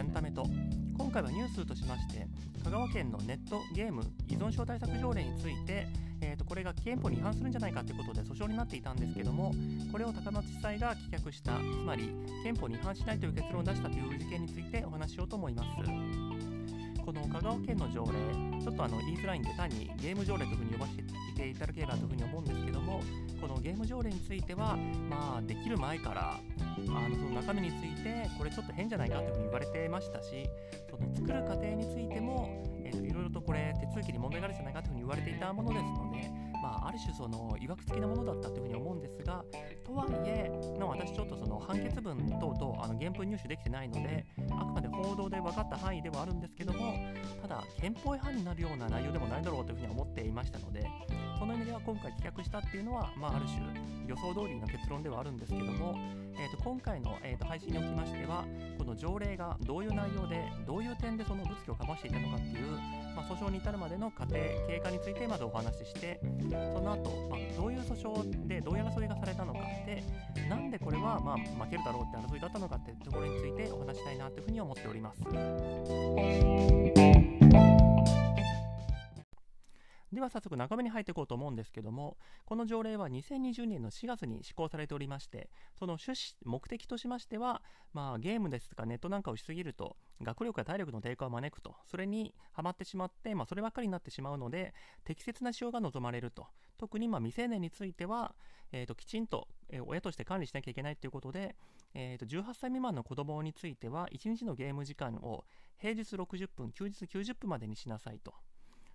エンタメと。今回はニュースとしまして香川県のネットゲーム依存症対策条例について、えー、とこれが憲法に違反するんじゃないかということで訴訟になっていたんですけどもこれを高松地裁が棄却したつまり憲法に違反しないという結論を出したという事件についてお話ししようと思います。この香川県の条例ちょっとあの言いづらいんで単にゲーム条例というふうに呼ばせていただければというふうに思うんですけどもこのゲーム条例についてはまあできる前からあのその中身についてこれちょっと変じゃないかというふうに言われてましたしその作る過程についても、えー、といろいろとこれ手続きに問題があるんじゃないかというふうに言われていたものですので、まあ、ある種そのいわくつきなものだったというふうに思うんですがとはいえな私ちょっとその判決文等々あの原文入手できてないのであくまで報道で分かった範囲ではあるんですけどもただ憲法違反になるような内容でもないだろうというふうに思っていましたのでその意味では今回棄却したっていうのは、まあ、ある種予想通りの結論ではあるんですけども、えー、と今回の、えー、と配信におきましてはこの条例がどういう内容でどういう点でその物議を醸していたのかっていう、まあ、訴訟に至るまでの過程経過についてまずお話ししてその後、まあどういう訴訟でどういう争いがされたのかでなんでこれはまあ負けるだろうって争いだったのかってところについてお話したいなというふうに思っております。では早速中身に入っていこうと思うんですけどもこの条例は2020年の4月に施行されておりましてその趣旨目的としましては、まあ、ゲームですとかネットなんかをしすぎると学力や体力の低下を招くとそれにはまってしまって、まあ、そればっかりになってしまうので適切な使用が望まれると特にま未成年については、えー、ときちんと、親として管理しなきゃいけないということで、えー、と18歳未満の子供については1日のゲーム時間を平日60分休日90分までにしなさいと。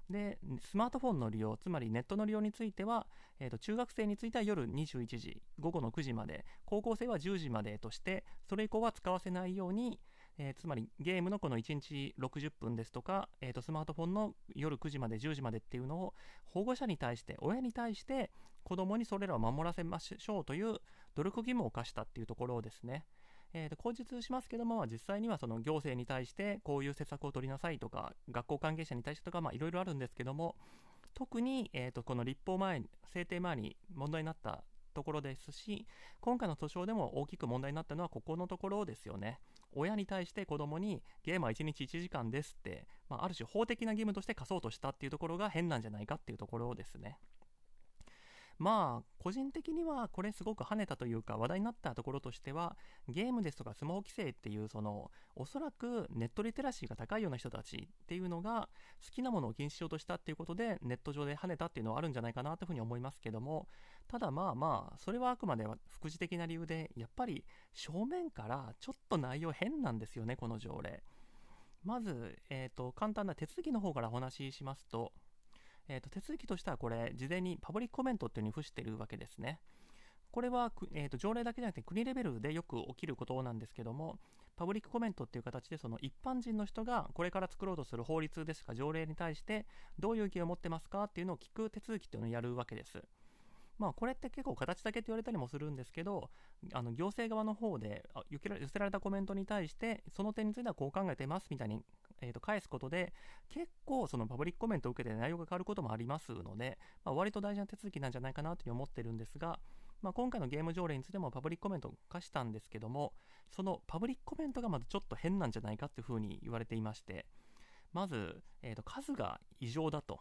で、スマートフォンの利用、つまりネットの利用については、えーと、中学生については夜21時、午後の9時まで、高校生は10時までとして、それ以降は使わせないように、えー、つまりゲームのこの1日60分ですとか、えーと、スマートフォンの夜9時まで10時までっていうのを保護者に対して親に対して子供にそれらを守らせましょうという努力義務を課したっていうところですね。えー、と口実しますけども、実際にはその行政に対してこういう施策を取りなさいとか、学校関係者に対してとか、いろいろあるんですけども、特に、えー、とこの立法前、制定前に問題になったところですし、今回の訴訟でも大きく問題になったのはここのところですよね。親に対して子供にゲームは1日1時間ですって、まあ、ある種法的な義務として課そうとしたっていうところが変なんじゃないかっていうところですね。まあ個人的にはこれすごく跳ねたというか話題になったところとしてはゲームですとかスマホ規制っていうそのおそらくネットリテラシーが高いような人たちっていうのが好きなものを禁止しようとしたっていうことでネット上で跳ねたっていうのはあるんじゃないかなというふうに思いますけどもただまあまあそれはあくまでは副次的な理由でやっぱり正面からちょっと内容変なんですよねこの条例。まず、えーと簡単な手続きの方からお話ししますとえー、と手続きとしてはこれ、事前にパブリックコメントっていうのに付してるわけですね。これは、えー、と条例だけじゃなくて国レベルでよく起きることなんですけども、パブリックコメントっていう形でその一般人の人がこれから作ろうとする法律ですか条例に対してどういう意見を持ってますかっていうのを聞く手続きっていうのをやるわけです。まあ、これって結構形だけって言われたりもするんですけど、あの行政側の方で寄せられたコメントに対して、その点についてはこう考えてますみたいに、えー、と返すことで、結構そのパブリックコメントを受けて内容が変わることもありますので、まあ、割と大事な手続きなんじゃないかなというふうに思ってるんですが、まあ、今回のゲーム条例についてもパブリックコメントを課したんですけども、そのパブリックコメントがまずちょっと変なんじゃないかというふうに言われていまして、まず、えー、と数が異常だと。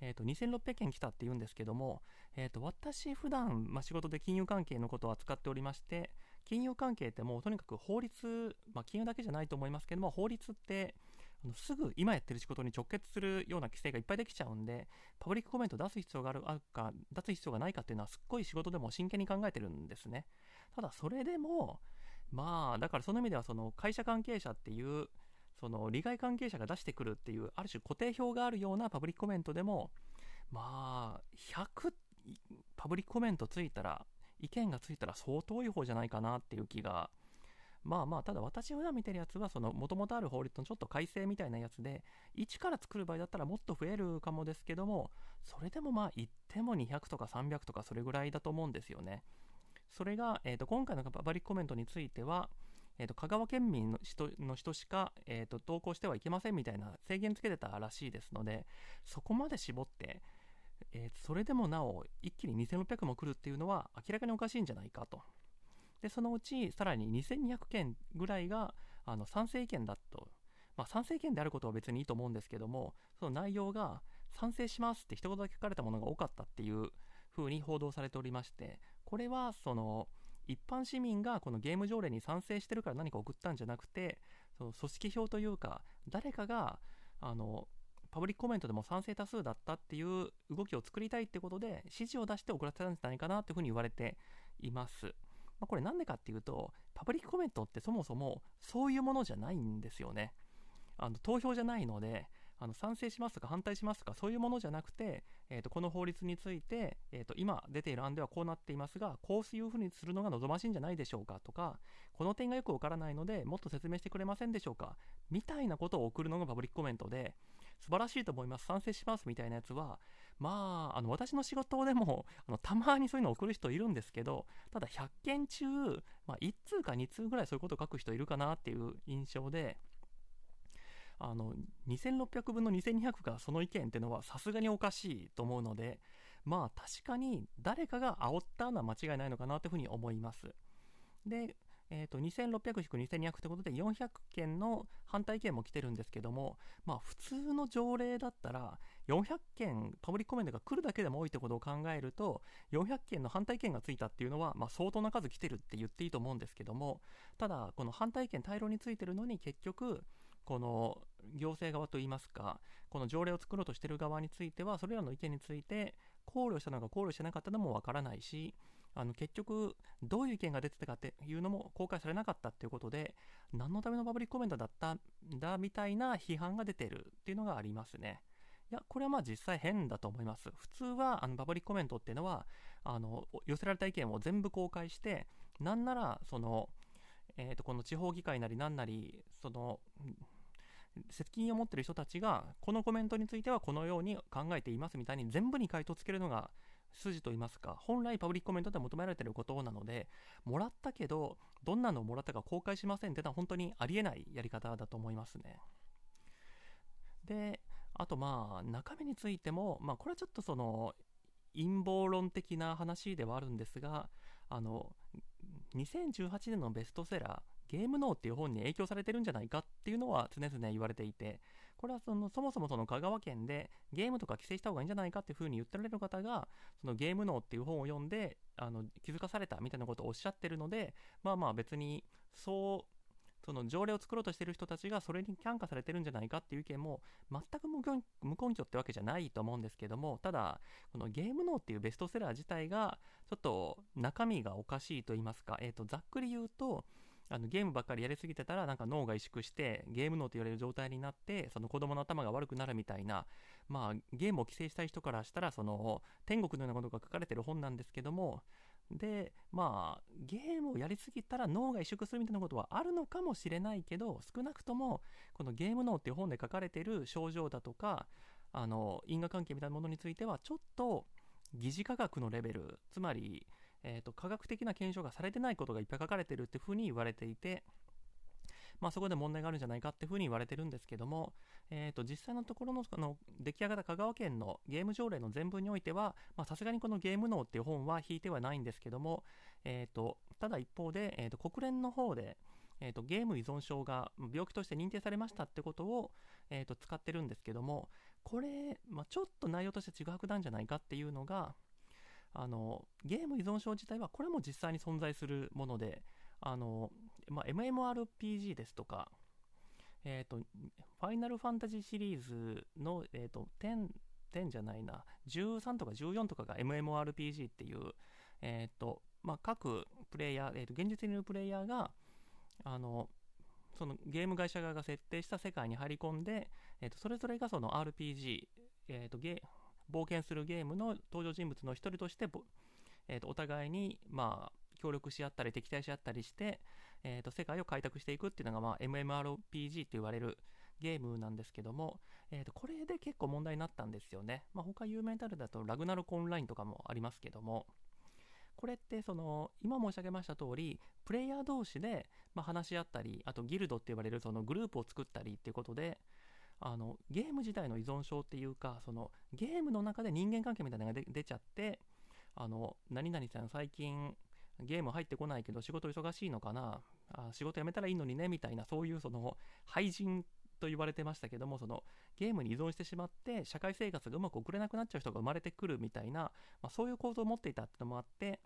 えー、と2600件来たっていうんですけども、えー、と私、普段、まあ、仕事で金融関係のことを扱っておりまして、金融関係ってもうとにかく法律、まあ、金融だけじゃないと思いますけども、法律ってあのすぐ今やってる仕事に直結するような規制がいっぱいできちゃうんで、パブリックコメント出す必要があるか、出す必要がないかっていうのは、すっごい仕事でも真剣に考えてるんですね。ただ、それでも、まあ、だからその意味では、その会社関係者っていう、その利害関係者が出してくるっていう、ある種固定表があるようなパブリックコメントでも、まあ、100パブリックコメントついたら、意見がついたら相当いい方じゃないかなっていう気が、まあまあ、ただ私が普段見てるやつは、その、もともとある法律のちょっと改正みたいなやつで、1から作る場合だったらもっと増えるかもですけども、それでもまあ、言っても200とか300とかそれぐらいだと思うんですよね。それが、えー、と今回のパブリックコメントについては、えー、と香川県民の人の人しか、えー、と投稿してはいけませんみたいな制限つけてたらしいですので、そこまで絞って、えー、それでもなお一気に2600も来るっていうのは明らかにおかしいんじゃないかと。で、そのうちさらに2200件ぐらいがあの賛成意見だと、まあ、賛成意見であることは別にいいと思うんですけどもその内容が賛成しますって一言だけ書かれたものが多かったっていう風に報道されておりましてこれはその一般市民がこのゲーム条例に賛成してるから何か送ったんじゃなくてその組織票というか誰かがあのパブリックコメントでも賛成多数だったっていう動きを作りたいってことで指示を出して送らせたんじゃないかなっていうふうに言われています。まあ、これなんでかっていうとパブリックコメントってそもそもそういうものじゃないんですよね。あの投票じゃないのであの賛成しますとか反対しますとかそういうものじゃなくて、えー、とこの法律について、えー、と今出ている案ではこうなっていますがこういうふうにするのが望ましいんじゃないでしょうかとかこの点がよくわからないのでもっと説明してくれませんでしょうかみたいなことを送るのがパブリックコメントで素晴らしいと思います。賛成しますみたいなやつはまあ、あの私の仕事でもあのたまにそういうのを送る人いるんですけどただ100件中、まあ、1通か2通ぐらいそういうことを書く人いるかなっていう印象であの2600分の2200がその意見っていうのはさすがにおかしいと思うのでまあ確かに誰かが煽ったのは間違いないのかなというふうに思います。で、えーと、2600-2200ってことで400件の反対意見も来てるんですけどもまあ普通の条例だったら400件パブリックコメントが来るだけでも多いってことを考えると400件の反対意見がついたっていうのは、まあ、相当な数来てるって言っていいと思うんですけどもただこの反対意見大量についてるのに結局この行政側といいますかこの条例を作ろうとしている側についてはそれらの意見について考慮したのか考慮してなかったのもわからないしあの結局どういう意見が出てたかっていうのも公開されなかったっていうことで何のためのパブリックコメントだったんだみたいな批判が出てるっていうのがありますね。いや、これはまあ実際変だと思います。普通はあのパブリックコメントっていうのはあの寄せられた意見を全部公開してなんならその、えー、とこの地方議会なりなんなりその責任を持ってる人たちがこのコメントについてはこのように考えていますみたいに全部に回答つけるのが筋と言いますか本来パブリックコメントで求められていることなのでもらったけどどんなのをもらったか公開しませんってのは本当にありえないやり方だと思いますね。であとまあ中身についてもまあこれはちょっとその陰謀論的な話ではあるんですがあの2018年のベストセラーゲーム脳っていう本に影響されてるんじゃないかっていうのは常々言われていて、これはそのそもそもその香川県でゲームとか規制した方がいいんじゃないかっていうふうに言ってられる方が、そのゲーム脳っていう本を読んであの気づかされたみたいなことをおっしゃってるので、まあまあ別にそうその条例を作ろうとしてる人たちがそれに感化されてるんじゃないかっていう意見も全く無根拠ってわけじゃないと思うんですけどもただこのゲーム脳っていうベストセラー自体がちょっと中身がおかしいと言いますか、えー、とざっくり言うとあのゲームばっかりやりすぎてたらなんか脳が萎縮してゲーム脳と言われる状態になってその子供の頭が悪くなるみたいなまあゲームを規制したい人からしたらその天国のようなことが書かれてる本なんですけどもでまあゲームをやりすぎたら脳が萎縮するみたいなことはあるのかもしれないけど少なくともこのゲーム脳っていう本で書かれてる症状だとかあの因果関係みたいなものについてはちょっと疑似科学のレベルつまりえーと、科学的な検証がされてないことがいっぱい書かれてるっていうふうに言われていて、まあ、そこで問題があるんじゃないかっていうふうに言われてるんですけども、えー、と実際のところのの出来上がった香川県のゲーム条例の全文においてはさすがにこのゲーム脳っていう本は引いてはないんですけども、えー、とただ一方で、えー、と国連の方で、えー、とゲーム依存症が病気として認定されましたってことを、えー、と使ってるんですけどもこれ、まあ、ちょっと内容としてちぐはぐなんじゃないかっていうのが、あのゲーム依存症自体はこれも実際に存在するものであの、まあ、MMORPG ですとか、えーと、ファイナルファンタジーシリーズの、えーと、10, 10じゃないな13とか14とかが MMORPG っていう、えーとまあ、各プレイヤー、えー、と現実にいるプレイヤーがあのそのゲーム会社側が設定した世界に入り込んで、えー、とそれぞれがその RPG、えー、とゲ冒険するゲームの登場人物の一人として、えー、とお互いに、まあ、協力し合ったり敵対し合ったりして、えー、と世界を開拓していくっていうのが、まあ、MMRPG と言われるゲームなんですけども、えー、とこれで結構問題になったんですよね。まあ、他有名タイトルだとラグナルコンラインとかもありますけども、これってその今申し上げました通りプレイヤー同士でま話し合ったりあとギルドって呼ばれるそのグループを作ったりっていうことであのゲーム自体の依存症っていうかそのゲームの中で人間関係みたいなのが出ちゃってあの何々さん最近ゲーム入ってこないけど仕事忙しいのかな？あ仕事辞めたらいいのにねみたいなそういうその廃人と言われてましたけどもそのゲームに依存してしまって社会生活がうまく送れなくなっちゃう人が生まれてくるみたいな、まあ、そういう構造を持っていたってのもあって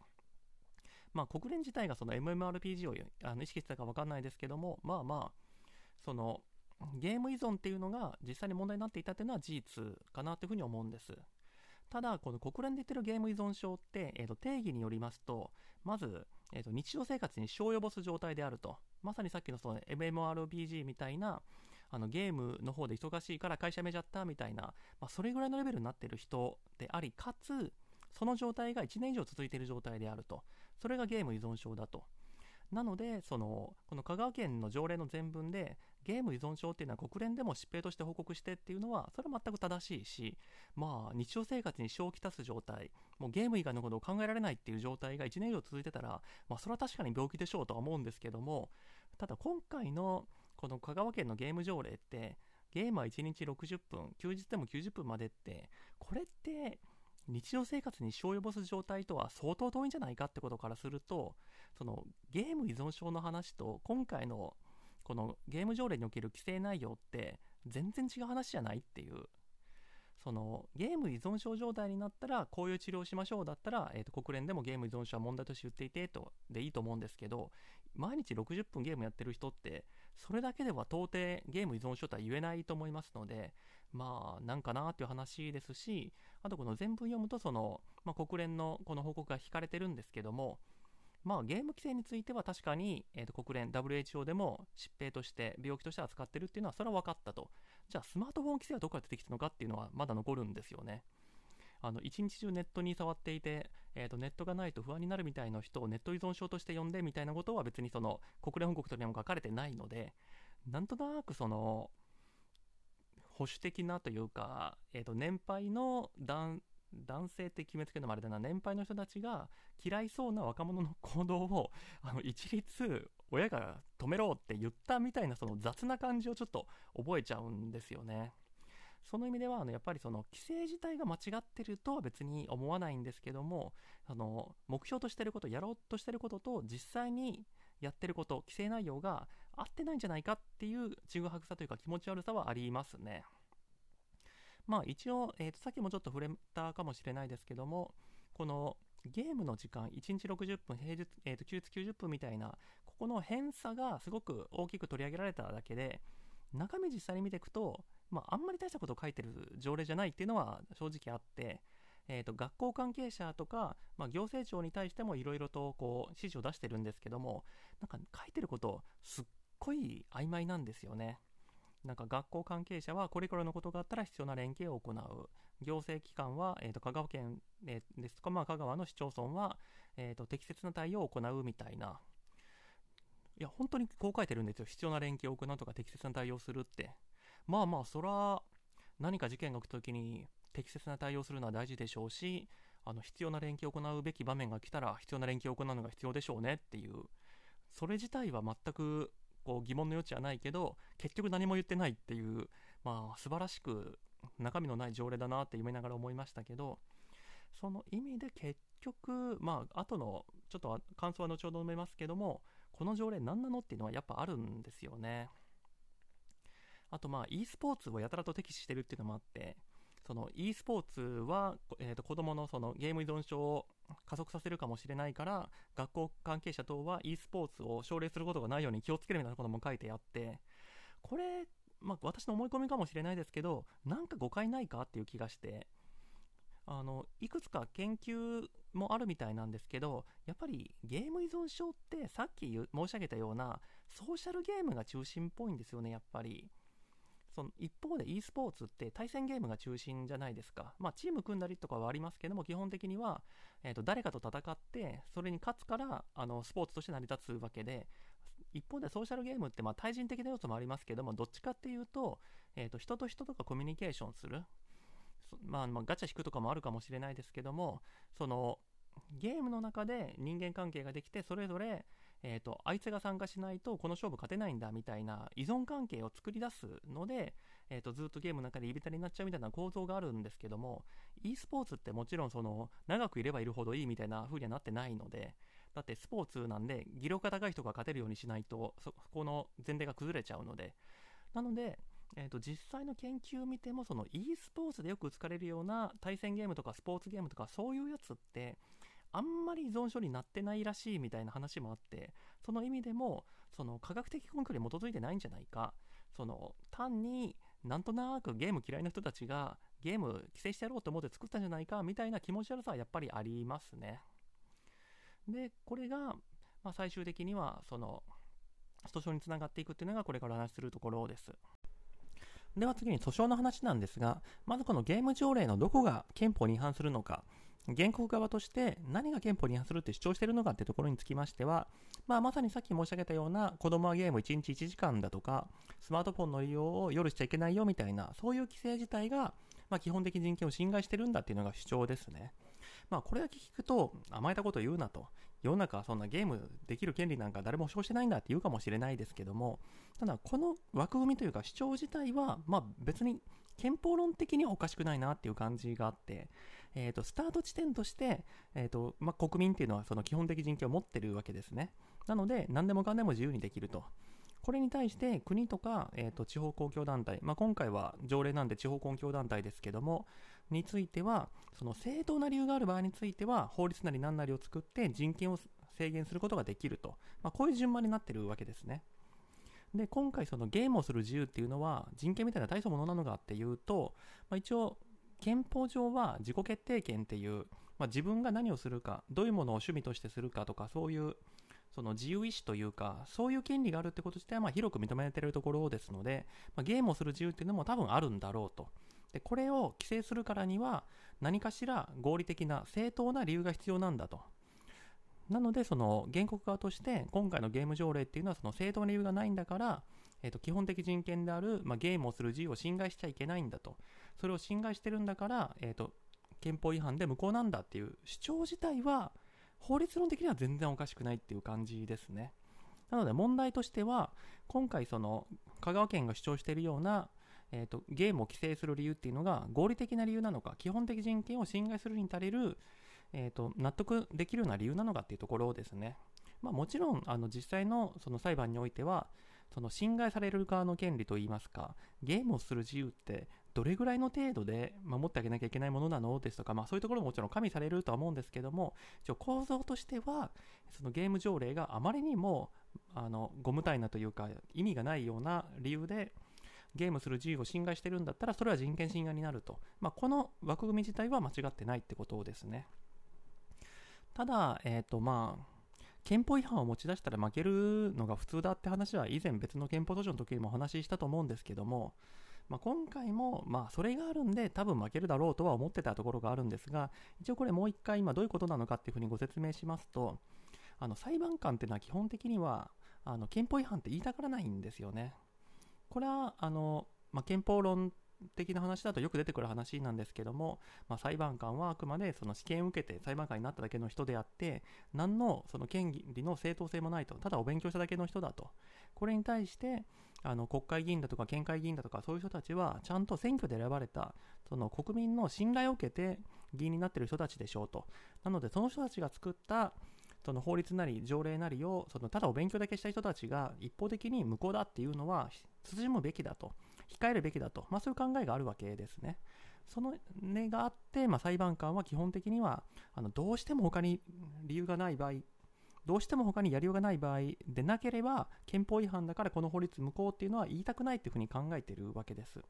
まあ、国連自体がその MMRPG をあの意識してたか分かんないですけどもまあまあそのゲーム依存っていうのが実際に問題になっていたっていうのは事実かなというふうに思うんです。ただこの国連で言ってるゲーム依存症って、えー、と定義によりますとまず、えー、と日常生活に支障を及ぼす状態であると。まさにさっきのその MMORPG みたいなあのゲームの方で忙しいから会社辞めちゃったみたいな、まあ、それぐらいのレベルになってる人でありかつその状態が1年以上続いている状態であると。それがゲーム依存症だと。なのでそのこの香川県の条例の全文でゲーム依存症っていうのは国連でも疾病として報告してっていうのはそれは全く正しいしまあ日常生活に支障をきたす状態もうゲーム以外のことを考えられないっていう状態が1年以上続いてたらまあそれは確かに病気でしょうとは思うんですけどもただ今回のこの香川県のゲーム条例ってゲームは1日60分休日でも90分までってこれって日常生活に支障を及ぼす状態とは相当遠いんじゃないかってことからするとそのゲーム依存症の話と今回のこのゲーム条例における規制内容って全然違う話じゃないっていう。そのゲーム依存症状態になったらこういう治療をしましょうだったら、えー、と国連でもゲーム依存症は問題として言っていてとでいいと思うんですけど毎日60分ゲームやってる人ってそれだけでは到底ゲーム依存症とは言えないと思いますのでまあなんかなっていう話ですしあとこの全文読むとその、まあ、国連のこの報告が引かれてるんですけどもまあゲーム規制については確かに、えー、と国連 WHO でも疾病として病気として扱ってるっていうのはそれは分かったと。じゃあスマートフォン規制はどこから出てきたのかっていうのはまだ残るんですよね。あの一日中ネットに触っていて、えー、とネットがないと不安になるみたいな人をネット依存症として呼んでみたいなことは別にその国連本国とにも書かれてないのでなんとなくその保守的なというか、えー、と年配の男男性って決めつけるのもあれだな年配の人たちが嫌いそうな若者の行動をあの一律親が止めろって言ったみたいなその雑な感じをちょっと覚えちゃうんですよね。その意味ではあのやっぱりその規制自体が間違ってるとは別に思わないんですけどもあの目標としてることやろうとしてることと実際にやってること規制内容が合ってないんじゃないかっていうちぐはぐさというか気持ち悪さはありますね。まあ一応、えー、とさっきもちょっと触れたかもしれないですけどもこのゲームの時間1日60分平日、えー、と休日90分みたいなここの偏差がすごく大きく取り上げられただけで中身実際に見ていくと、まあ、あんまり大したことを書いてる条例じゃないっていうのは正直あって、えー、と学校関係者とか、まあ、行政庁に対してもいろいろとこう指示を出してるんですけどもなんか書いてることすっごい曖昧なんですよね。なんか学校関係者はこれからのことがあったら必要な連携を行う。行政機関は、えー、と香川県、えー、ですとか、まあ、香川の市町村は、えー、と適切な対応を行うみたいな。いや本当にこう書いてるんですよ。必要な連携を行うとか適切な対応するって。まあまあそら何か事件が起きた時に適切な対応するのは大事でしょうしあの必要な連携を行うべき場面が来たら必要な連携を行うのが必要でしょうねっていう。それ自体は全くこう疑問の余地はないけど結局何も言ってないっていうまあ素晴らしく中身のない条例だなって読みながら思いましたけどその意味で結局まあ後のちょっと感想は後ほど述べますけどもこの条例何なのっていうのはやっぱあるんですよね。あとまあ e スポーツをやたらと敵視してるっていうのもあってその e スポーツは、えー、と子供のそのゲーム依存症加速させるかもしれないから学校関係者等は e スポーツを奨励することがないように気をつけるみたいなことも書いてあってこれ、まあ、私の思い込みかもしれないですけどなんか誤解ないかっていう気がしてあのいくつか研究もあるみたいなんですけどやっぱりゲーム依存症ってさっき申し上げたようなソーシャルゲームが中心っぽいんですよねやっぱり。その一方で e スポーツって対戦ゲームが中心じゃないですか。まあ、チーム組んだりとかはありますけども、基本的には、えー、と誰かと戦って、それに勝つからあのスポーツとして成り立つわけで、一方でソーシャルゲームってまあ対人的な要素もありますけども、どっちかっていうと、えー、と人と人とかコミュニケーションする。まあ、まあガチャ引くとかもあるかもしれないですけども、そのゲームの中で人間関係ができて、それぞれえーと、あいつが参加しないとこの勝負勝てないんだみたいな依存関係を作り出すので、えーと、ずっとゲームの中でいびたりになっちゃうみたいな構造があるんですけども e スポーツってもちろんその長くいればいるほどいいみたいな風にはなってないのでだってスポーツなんで技量が高い人が勝てるようにしないとそこの前提が崩れちゃうので。なので、えーと、実際の研究を見てもその e スポーツでよく使われるような対戦ゲームとかスポーツゲームとかそういうやつってあんまり依存症になってないらしいみたいな話もあってその意味でもその科学的根拠に基づいてないんじゃないかその単になんとなくゲーム嫌いな人たちがゲーム規制してやろうと思って作ったんじゃないかみたいな気持ち悪さはやっぱりありますね。で、これが、まあ、最終的にはその訴訟につながっていくっていうのがこれから話するところです。では次に訴訟の話なんですが、まずこのゲーム条例のどこが憲法に違反するのか、原告側として何が憲法に反するって主張してるのかってところにつきましては、まあ、まさにさっき申し上げたような子供はゲーム1日1時間だとかスマートフォンの利用を夜しちゃいけないよみたいなそういう規制自体が、まあ、基本的人権を侵害してるんだっていうのが主張ですね。まあ、これだけ聞くと甘えたこと言うなと世の中はそんなゲームできる権利なんか誰も保証してないんだって言うかもしれないですけどもただこの枠組みというか主張自体は、まあ、別に憲法論的にはおかしくないなっていう感じがあってえーと、スタート地点として、えーとまあ、国民っていうのはその基本的人権を持ってるわけですね。なので、何でもかんでも自由にできると。これに対して国とか、えーと、地方公共団体、まあ、今回は条例なんで地方公共団体ですけども、については、その正当な理由がある場合については、法律なり何なりを作って人権を制限することができると、まあ、こういう順番になってるわけですね。で今回そのゲームをする自由っていうのは人権みたいな大層ものなのかっていうと、まあ、一応憲法上は自己決定権っていう、まあ、自分が何をするかどういうものを趣味としてするかとかそういうその自由意志というかそういう権利があるってこと自体はま広く認められてるところですので、まあ、ゲームをする自由っていうのも多分あるんだろうと。でこれを規制するからには何かしら合理的な正当な理由が必要なんだと。なのでその原告側として今回のゲーム条例っていうのはその正当な理由がないんだからえーと、基本的人権である、まあ、ゲームをする自由を侵害しちゃいけないんだと。それを侵害してるんだから、えーと、憲法違反で無効なんだっていう主張自体は法律論的には全然おかしくないっていう感じですね。なので問題としては今回その香川県が主張しているようなえーと、ゲームを規制する理由っていうのが合理的な理由なのか基本的人権を侵害するに足りる、えーと納得できるような理由なのかっていうところですね、まあ、もちろんあの実際のその裁判においてはその侵害される側の権利といいますか、ゲームをする自由ってどれぐらいの程度で守ってあげなきゃいけないものなの？ですとか、まあ、そういうところももちろん加味されるとは思うんですけども、一応構造としては、そのゲーム条例があまりにもあのご無体なというか、意味がないような理由で、ゲームする自由を侵害してるんだったら、それは人権侵害になると。まあ、この枠組み自体は間違ってないってことですね。ただ、えっ、ー、と、まあ、憲法違反を持ち出したら負けるのが普通だって話は以前別の憲法訴訟の時にもお話ししたと思うんですけども、まあ、今回もまあそれがあるんで多分負けるだろうとは思ってたところがあるんですが一応これもう一回今どういうことなのかっていうふうにご説明しますとあの裁判官っていうのは基本的にはあの憲法違反って言いたがらないんですよね。これはあの、まあ、憲法論的な話だとよく出てくる話なんですけども、まあ、裁判官はあくまでその試験を受けて裁判官になっただけの人であって何のその権利の正当性もないとただお勉強しただけの人だと。これに対してあの国会議員だとか県会議員だとかそういう人たちはちゃんと選挙で選ばれたその国民の信頼を受けて議員になっている人たちでしょうと。なのでその人たちが作ったその法律なり条例なりをそのただお勉強だけした人たちが一方的に無効だっていうのは慎むべきだと。控えるべきだと、まあ、そういう考えがあるわけですね。その根があって、まあ、裁判官は基本的にはあのどうしても他に理由がない場合どうしても他にやりようがない場合でなければ憲法違反だからこの法律無効っていうのは言いたくないっていうふうに考えてるわけです。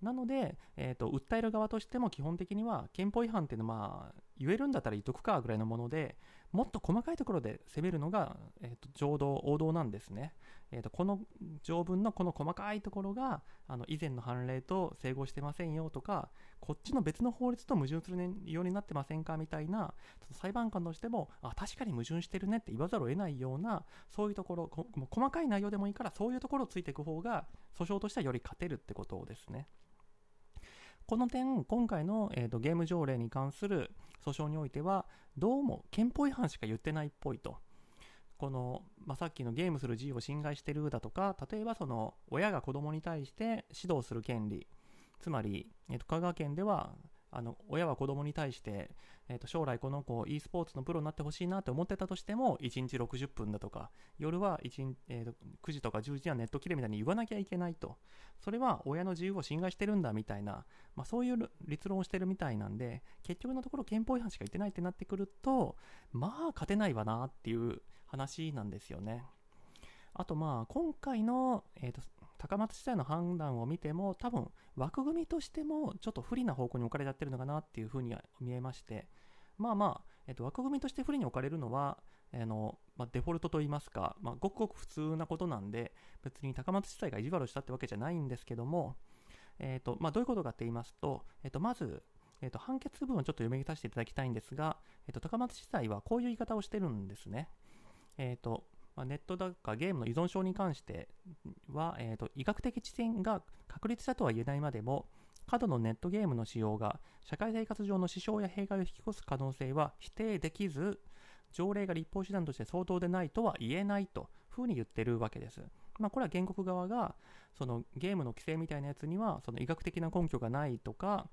なので、えーと、訴える側としても基本的には憲法違反っていうのは、まあ、言えるんだったら言っとくかぐらいのものでもっと細かいところで攻めるのが、えーと、浄土王道なんですね、えーと、この条文のこの細かいところがあの以前の判例と整合してませんよとかこっちの別の法律と矛盾するようになってませんかみたいな裁判官としてもあ確かに矛盾してるねって言わざるを得ないようなそういうところ細かい内容でもいいからそういうところをついていく方が訴訟としてはより勝てるってことですね。この点、今回の、えーと、ゲーム条例に関する訴訟においては、どうも憲法違反しか言ってないっぽいと。この、まあ、さっきのゲームする自由を侵害してるだとか、例えばその親が子供に対して指導する権利、つまり、えーと、香川県では、あの親は子供に対して、えー、と将来この子 e スポーツのプロになってほしいなって思ってたとしても1日60分だとか夜は1日、えー、と9時とか10時はネット切れみたいに言わなきゃいけないとそれは親の自由を侵害してるんだみたいな、まあ、そういう立論をしてるみたいなんで結局のところ憲法違反しか言ってないってなってくるとまあ勝てないわなっていう話なんですよね。あとまあ今回の、えーと高松地裁の判断を見ても多分枠組みとしてもちょっと不利な方向に置かれちゃってるのかなっていうふうには見えましてまあまあ、えっと、枠組みとして不利に置かれるのはあの、まあ、デフォルトといいますか、まあ、ごくごく普通なことなんで別に高松地裁が意地悪したってわけじゃないんですけども、えっとまあ、どういうことかって言いますと、えっと、まずえっと、判決文をちょっと読みさせていただきたいんですが、えっと、高松地裁はこういう言い方をしてるんですね。えっと、まあ、ネットだかゲームの依存症に関しては、えーと、医学的知見が確立したとは言えないまでも過度のネットゲームの使用が社会生活上の支障や弊害を引き起こす可能性は否定できず条例が立法手段として相当でないとは言えないとふうに言ってるわけです。まあ、これは原告側がそのゲームの規制みたいなやつにはその医学的な根拠がないとか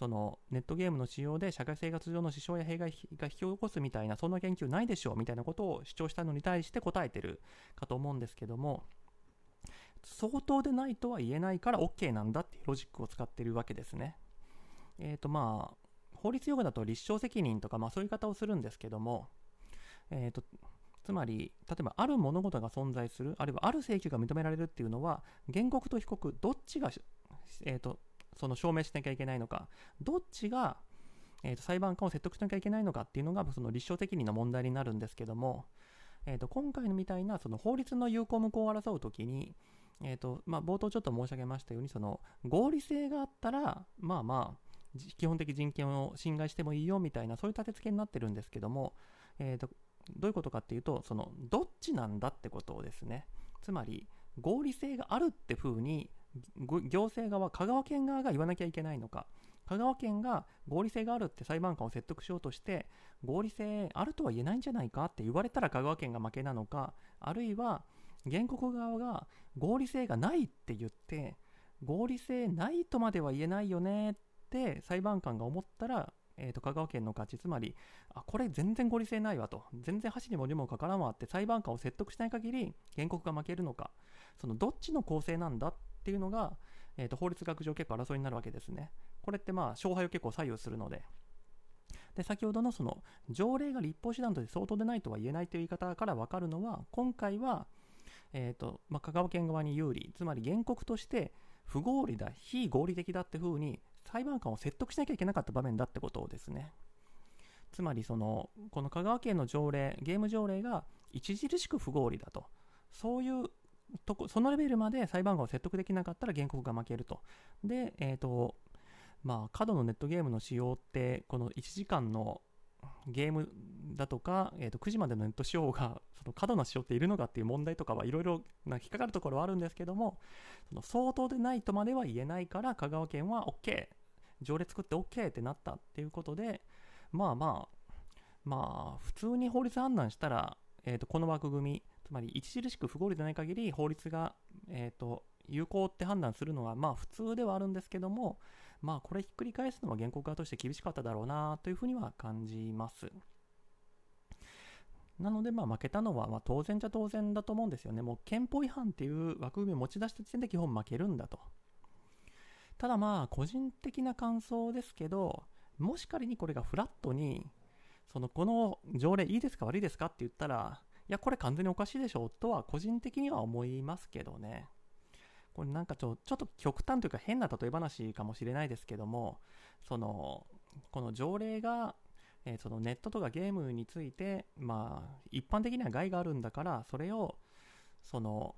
そのネットゲームの使用で社会生活上の支障や弊害が引き起こすみたいなそんな研究ないでしょうみたいなことを主張したのに対して答えてるかと思うんですけども相当でないとは言えないから OK なんだっていうロジックを使ってるわけですね。えっ、ー、とまあ法律用語だと立証責任とか、まあ、そういう言い方をするんですけども、えーと、つまり例えばある物事が存在するあるいはある請求が認められるっていうのは原告と被告どっちが、えーとその証明しなきゃいけないのか、どっちが、えー、と裁判官を説得しなきゃいけないのかっていうのがその立証責任の問題になるんですけども、えー、と今回のみたいなその法律の有効無効を争うときに、えーとまあ、冒頭ちょっと申し上げましたようにその合理性があったらまあまあ基本的人権を侵害してもいいよみたいなそういう立て付けになってるんですけども、えーと、どういうことかっていうとそのどっちなんだってことをですねつまり合理性があるって風に行政側、香川県側が言わなきゃいけないのか、香川県が合理性があるって裁判官を説得しようとして、合理性あるとは言えないんじゃないかって言われたら香川県が負けなのか、あるいは原告側が合理性がないって言って、合理性ないとまでは言えないよねって裁判官が思ったら、えー、と香川県の勝ち、つまり、あこれ全然合理性ないわと、全然箸にもにもかからんわって裁判官を説得しない限り原告が負けるのか、そのどっちの構成なんだっっていうのが、えー、と法律学上結構争いになるわけですね。これってまあ勝敗を結構左右するので。で先ほどのその条例が立法手段として相当でないとは言えないという言い方から分かるのは今回は、えーとまあ、香川県側に有利つまり原告として不合理だ非合理的だってふうに裁判官を説得しなきゃいけなかった場面だってことですねつまりそのこの香川県の条例ゲーム条例が著しく不合理だとそういうとこそのレベルまで裁判官を説得できなかったら原告が負けると。で、えっ、ー、と、まあ、過度のネットゲームの使用って、この1時間のゲームだとか、えー、と9時までのネット使用がその過度な使用っているのかっていう問題とかはいろいろ引っかかるところはあるんですけどもその相当でないとまでは言えないから香川県は OK 条例作って OK ってなったっていうことでまあまあまあ普通に法律判断したら、えー、とこの枠組みつまり著しく不合理でない限り法律が、えーと、有効って判断するのはまあ普通ではあるんですけどもまあこれひっくり返すのは原告側として厳しかっただろうなというふうには感じます。なのでまあ負けたのはまあ当然じゃ当然だと思うんですよね。もう憲法違反っていう枠組みを持ち出した時点で基本負けるんだと。ただまあ個人的な感想ですけどもし仮にこれがフラットにそのこの条例いいですか悪いですかって言ったらや、これ完全におかしいでしょとは個人的には思いますけどね。これなんかちょちょっと極端というか変な例え話かもしれないですけども、その、この条例が、えー、そのネットとかゲームについて、まあ、一般的には害があるんだから、それを、その、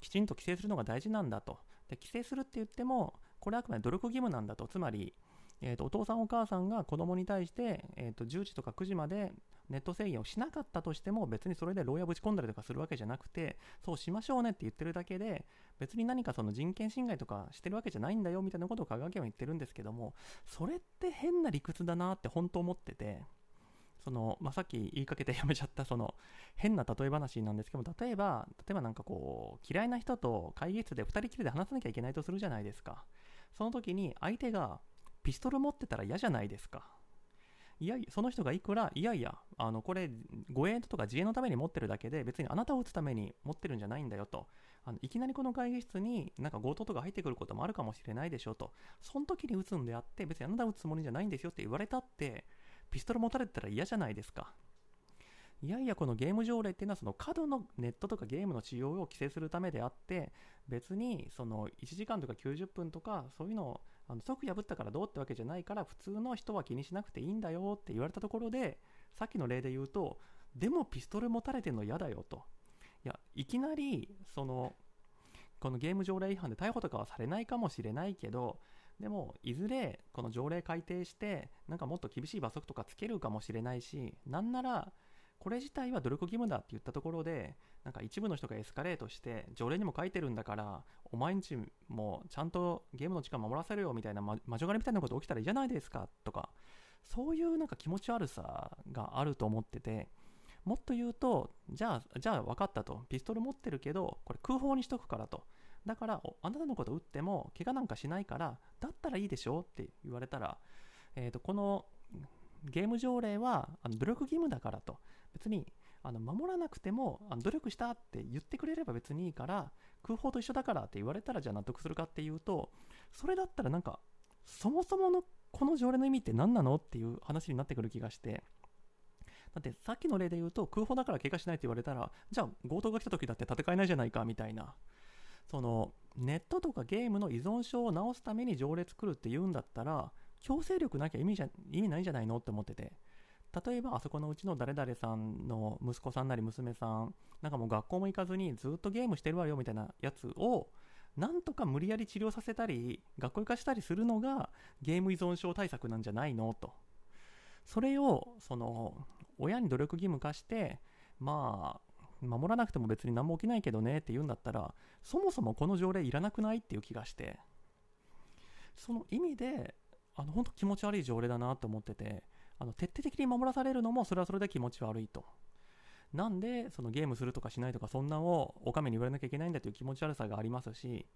きちんと規制するのが大事なんだと。で、規制するって言っても、これはあくまで努力義務なんだと。つまり、えーと、お父さんお母さんが子供に対して、えーと10時とか9時までネット制限をしなかったとしても別にそれで牢屋ぶち込んだりとかするわけじゃなくてそうしましょうねって言ってるだけで別に何かその人権侵害とかしてるわけじゃないんだよみたいなことを香川県は言ってるんですけどもそれって変な理屈だなって本当思っててその、まあ、さっき言いかけてやめちゃったその変な例え話なんですけど例えば例えばなんかこう嫌いな人と会議室で2人きりで話さなきゃいけないとするじゃないですかその時に相手がピストル持ってたら嫌じゃないですか。いやその人がいくら、いやいや、あのこれ、護衛とか自衛のために持ってるだけで、別にあなたを撃つために持ってるんじゃないんだよと。あのいきなりこの会議室になんか強盗とか入ってくることもあるかもしれないでしょと。その時に撃つんであって、別にあなたを撃つつもりじゃないんですよって言われたって、ピストル持たれてたら嫌じゃないですか。いやいや、このゲーム条例っていうのは、その過度のネットとかゲームの使用を規制するためであって、別にその1時間とか90分とか、そういうのをあの即破ったからどうってわけじゃないから、普通の人は気にしなくていいんだよって言われたところで、さっきの例で言うと、でもピストル持たれてんの嫌だよと。いや、いきなり、その、このゲーム条例違反で逮捕とかはされないかもしれないけど、でも、いずれこの条例改定して、なんかもっと厳しい罰則とかつけるかもしれないし、なんなら、これ自体は努力義務だって言ったところで、なんか一部の人がエスカレートして、条例にも書いてるんだから、お前んちもちゃんとゲームの時間守らせるよみたいな、魔女狩りみたいなこと起きたらいいじゃないですかとか、そういうなんか気持ち悪さがあると思ってて、もっと言うと、じゃあ、じゃあ分かったと。ピストル持ってるけど、これ空砲にしとくからと。だから、あなたのこと撃っても怪我なんかしないから、だったらいいでしょって言われたら、えっ、ー、と、このゲーム条例はあの努力義務だからと。別にあの守らなくてもあの努力したって言ってくれれば別にいいから空砲と一緒だからって言われたらじゃあ納得するかっていうとそれだったらなんかそもそものこの条例の意味って何なのっていう話になってくる気がしてだってさっきの例で言うと空砲だから怪我しないって言われたらじゃあ強盗が来た時だって戦えないじゃないかみたいなそのネットとかゲームの依存症を治すために条例作るって言うんだったら強制力なきゃ意味じゃ意味ないんじゃないのって思ってて。例えばあそこのうちの誰々さんの息子さんなり娘さんなんかもう学校も行かずにずっとゲームしてるわよみたいなやつをなんとか無理やり治療させたり学校行かしたりするのがゲーム依存症対策なんじゃないのと。それをその親に努力義務化してまあ守らなくても別に何も起きないけどねって言うんだったらそもそもこの条例いらなくないっていう気がして。その意味であの本当気持ち悪い条例だなと思っててあの徹底的に守らされるのもそれはそれで気持ち悪いと。なんでそのゲームするとかしないとかそんなをおかめに言われなきゃいけないんだという気持ち悪さがありますし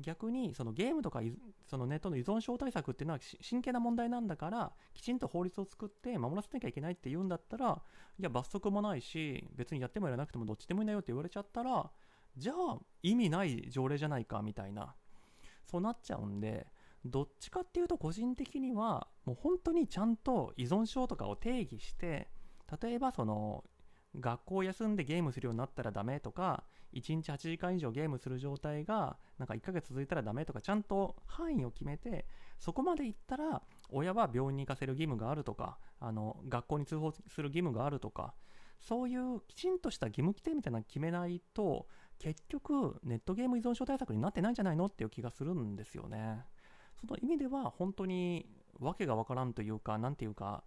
逆にそのゲームとかそのネットの依存症対策っていうのは真剣な問題なんだからきちんと法律を作って守らせなきゃいけないって言うんだったらいや罰則もないし別にやってもやらなくてもどっちでもいいんだよって言われちゃったらじゃあ意味ない条例じゃないかみたいなそうなっちゃうんでどっちかっていうと個人的にはもう本当にちゃんと依存症とかを定義して例えばその学校休んでゲームするようになったらダメとか1日8時間以上ゲームする状態がなんか1ヶ月続いたらダメとかちゃんと範囲を決めてそこまでいったら親は病院に行かせる義務があるとかあの学校に通報する義務があるとかそういうきちんとした義務規定みたいなの決めないと結局ネットゲーム依存症対策になってないんじゃないのっていう気がするんですよね。その意味では本当に訳がわからんというか、なんていうか、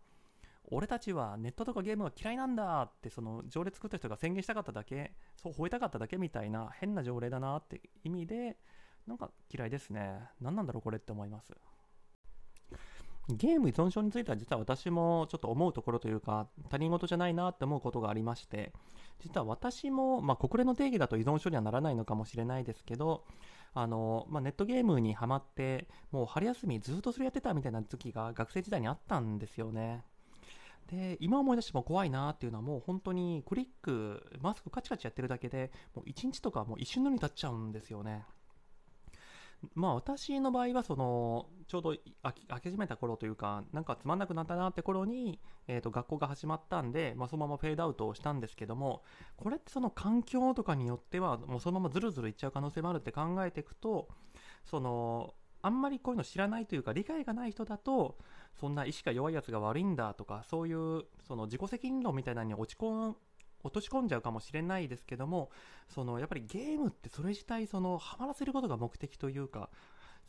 俺たちはネットとかゲームが嫌いなんだってその条例作った人が宣言したかっただけそう吠えたかっただけみたいな変な条例だなって意味でなんか嫌いですね。何なんだろうこれって思います。ゲーム依存症については実は私もちょっと思うところというか他人事じゃないなって思うことがありまして実は私も、まあ、国連の定義だと依存症にはならないのかもしれないですけどあの、まあ、ネットゲームにはまって、もう春休みずっとそれやってたみたいな時が学生時代にあったんですよね。で、今思い出しても怖いなっていうのはもう本当にクリック、マスクカチカチやってるだけで、もう1日とかもう一瞬のように経っちゃうんですよね。まあ私の場合はそのちょうど飽き始めた頃というかなんかつまんなくなったなって頃に、えー、と学校が始まったんで、まあ、そのままフェードアウトをしたんですけどもこれってその環境とかによってはもうそのままずるずるいっちゃう可能性もあるって考えていくとそのあんまりこういうの知らないというか理解がない人だとそんな意志が弱いやつが悪いんだとかそういうその自己責任論みたいなのに落ち込落とし込んじゃうかもしれないですけどもそのやっぱりゲームってそれ自体そのハマらせることが目的というか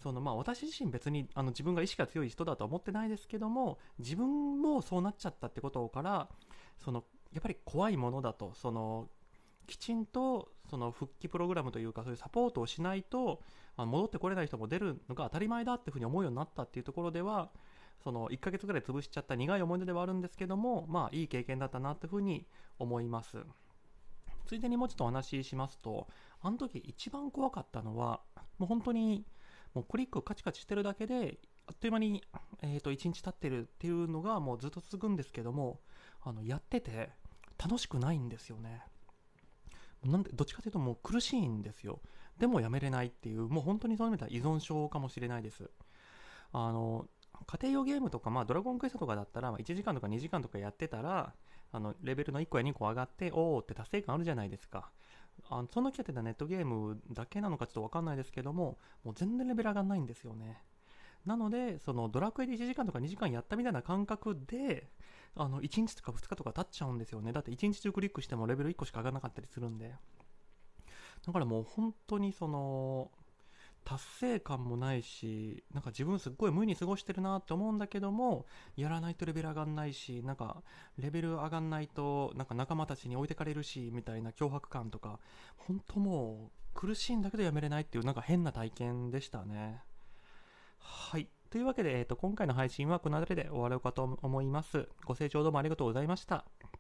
そのまあ私自身別にあの自分が意志が強い人だとは思ってないですけども自分もそうなっちゃったってことからそのやっぱり怖いものだとそのきちんとその復帰プログラムというかそういうサポートをしないとあ戻ってこれない人も出るのが当たり前だっていうふうに思うようになったっていうところではその1ヶ月ぐらい潰しちゃった苦い思い出ではあるんですけども、まあいい経験だったなっていうふうに思います。ついでにもうちょっとお話ししますと、あの時一番怖かったのは、もう本当に、もうクリックカチカチしてるだけで、あっという間に、えー、と1日経ってるっていうのがもうずっと続くんですけどもあのやってて楽しくないんですよね。なんでどっちかというともう苦しいんですよ。でもやめれないっていうもう本当にそういう意味では依存症かもしれないです。あの家庭用ゲームとか、まあ、ドラゴンクエストとかだったら、1時間とか2時間とかやってたら、あのレベルの1個や2個上がって、おおって達成感あるじゃないですか。あのその時やってたネットゲームだけなのかちょっとわかんないですけども、もう全然レベル上がんないんですよね。なので、そのドラクエで1時間とか2時間やったみたいな感覚で、あの1日とか2日とか経っちゃうんですよね。だって1日中クリックしてもレベル1個しか上がらなかったりするんで。だからもう本当にその、達成感もないしなんか自分すっごい無に過ごしてるなって思うんだけどもやらないとレベル上がんないしなんかレベル上がんないとなんか仲間たちに置いてかれるしみたいな脅迫感とか本当もう苦しいんだけどやめれないっていうなんか変な体験でしたね。はい。というわけで、えー、と今回の配信はこの辺りで終わろうかと思います。ご清聴どうもありがとうございました。